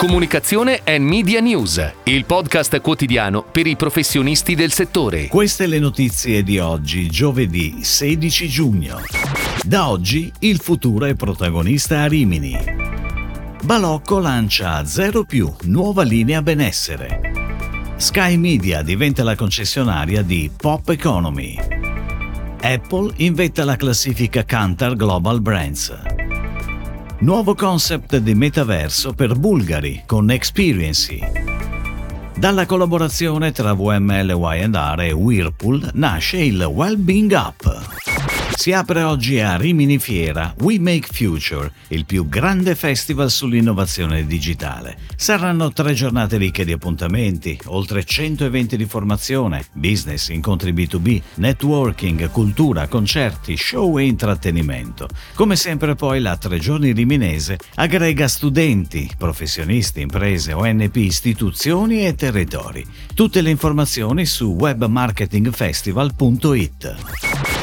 Comunicazione e Media News, il podcast quotidiano per i professionisti del settore. Queste le notizie di oggi, giovedì 16 giugno. Da oggi il futuro è protagonista a Rimini. Balocco lancia Zero più, nuova linea benessere. Sky Media diventa la concessionaria di Pop Economy. Apple inventa la classifica Kantar Global Brands. Nuovo concept di metaverso per Bulgari con Experiency. Dalla collaborazione tra VML Y&R e Whirlpool nasce il Wellbeing Up. Si apre oggi a Rimini Fiera We Make Future, il più grande festival sull'innovazione digitale. Saranno tre giornate ricche di appuntamenti, oltre 100 eventi di formazione, business, incontri B2B, networking, cultura, concerti, show e intrattenimento. Come sempre poi la tre giorni riminese aggrega studenti, professionisti, imprese, ONP, istituzioni e territori. Tutte le informazioni su webmarketingfestival.it.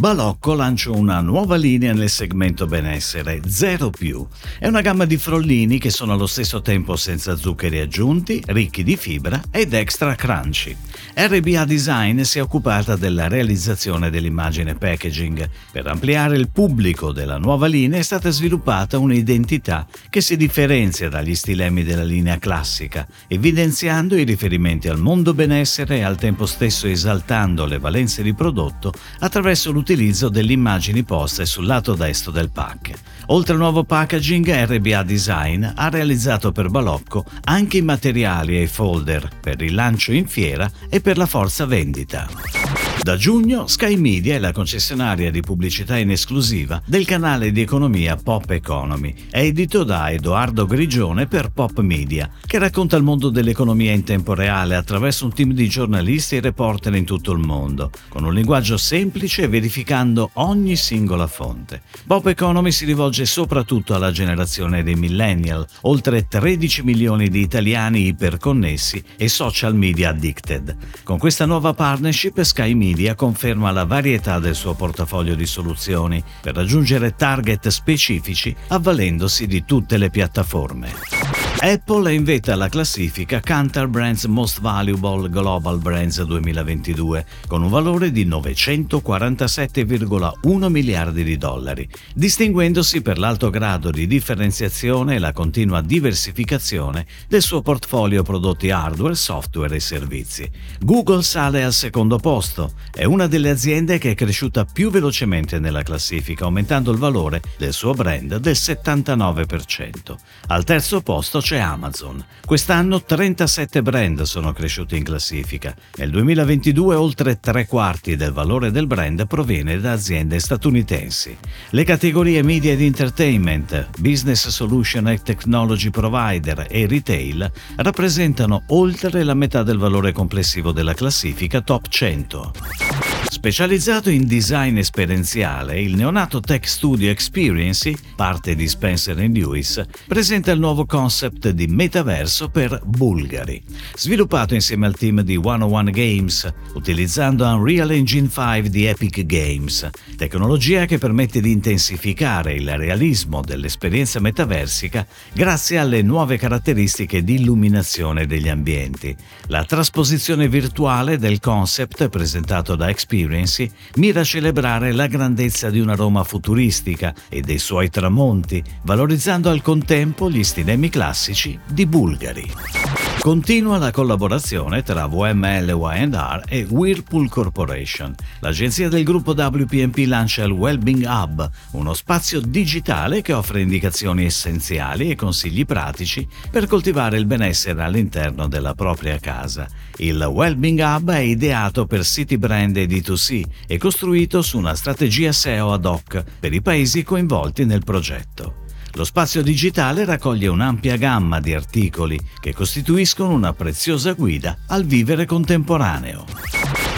Balocco lancia una nuova linea nel segmento benessere, Zero più. È una gamma di frollini che sono allo stesso tempo senza zuccheri aggiunti, ricchi di fibra ed extra crunchy. RBA Design si è occupata della realizzazione dell'immagine packaging. Per ampliare il pubblico della nuova linea è stata sviluppata un'identità che si differenzia dagli stilemi della linea classica, evidenziando i riferimenti al mondo benessere e al tempo stesso esaltando le valenze di prodotto attraverso l'utilizzo l'utilizzo delle immagini poste sul lato destro del pack. Oltre al nuovo packaging, RBA Design ha realizzato per Balocco anche i materiali e i folder per il lancio in fiera e per la forza vendita. Da giugno Sky Media è la concessionaria di pubblicità in esclusiva del canale di economia Pop Economy, edito da Edoardo Grigione per Pop Media, che racconta il mondo dell'economia in tempo reale attraverso un team di giornalisti e reporter in tutto il mondo, con un linguaggio semplice e verificando ogni singola fonte. Pop Economy si rivolge soprattutto alla generazione dei millennial, oltre 13 milioni di italiani iperconnessi e social media addicted. Con questa nuova partnership Sky Media Media conferma la varietà del suo portafoglio di soluzioni per raggiungere target specifici avvalendosi di tutte le piattaforme. Apple inventa la classifica Kantar Brands Most Valuable Global Brands 2022 con un valore di 947,1 miliardi di dollari, distinguendosi per l'alto grado di differenziazione e la continua diversificazione del suo portfolio prodotti hardware, software e servizi. Google sale al secondo posto, è una delle aziende che è cresciuta più velocemente nella classifica, aumentando il valore del suo brand del 79%. Al terzo posto c'è Amazon. Quest'anno 37 brand sono cresciuti in classifica. Nel 2022 oltre tre quarti del valore del brand proviene da aziende statunitensi. Le categorie media ed entertainment, business solution e technology provider e retail rappresentano oltre la metà del valore complessivo della classifica top 100. Specializzato in design esperienziale, il neonato Tech Studio Experience, parte di Spencer Lewis, presenta il nuovo concept di metaverso per Bulgari. Sviluppato insieme al team di 101 Games, utilizzando Unreal Engine 5 di Epic Games, tecnologia che permette di intensificare il realismo dell'esperienza metaversica grazie alle nuove caratteristiche di illuminazione degli ambienti. La trasposizione virtuale del concept presentato da Experience Experience mira a celebrare la grandezza di una Roma futuristica e dei suoi tramonti, valorizzando al contempo gli stilemi classici di Bulgari. Continua la collaborazione tra VML Y&R e Whirlpool Corporation. L'agenzia del gruppo WPMP lancia il Wellbeing Hub, uno spazio digitale che offre indicazioni essenziali e consigli pratici per coltivare il benessere all'interno della propria casa. Il Wellbeing Hub è ideato per siti brand e D2C e costruito su una strategia SEO ad hoc per i paesi coinvolti nel progetto. Lo spazio digitale raccoglie un'ampia gamma di articoli che costituiscono una preziosa guida al vivere contemporaneo.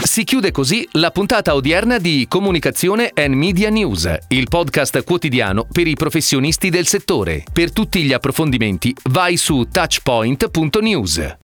Si chiude così la puntata odierna di Comunicazione and Media News, il podcast quotidiano per i professionisti del settore. Per tutti gli approfondimenti vai su touchpoint.news.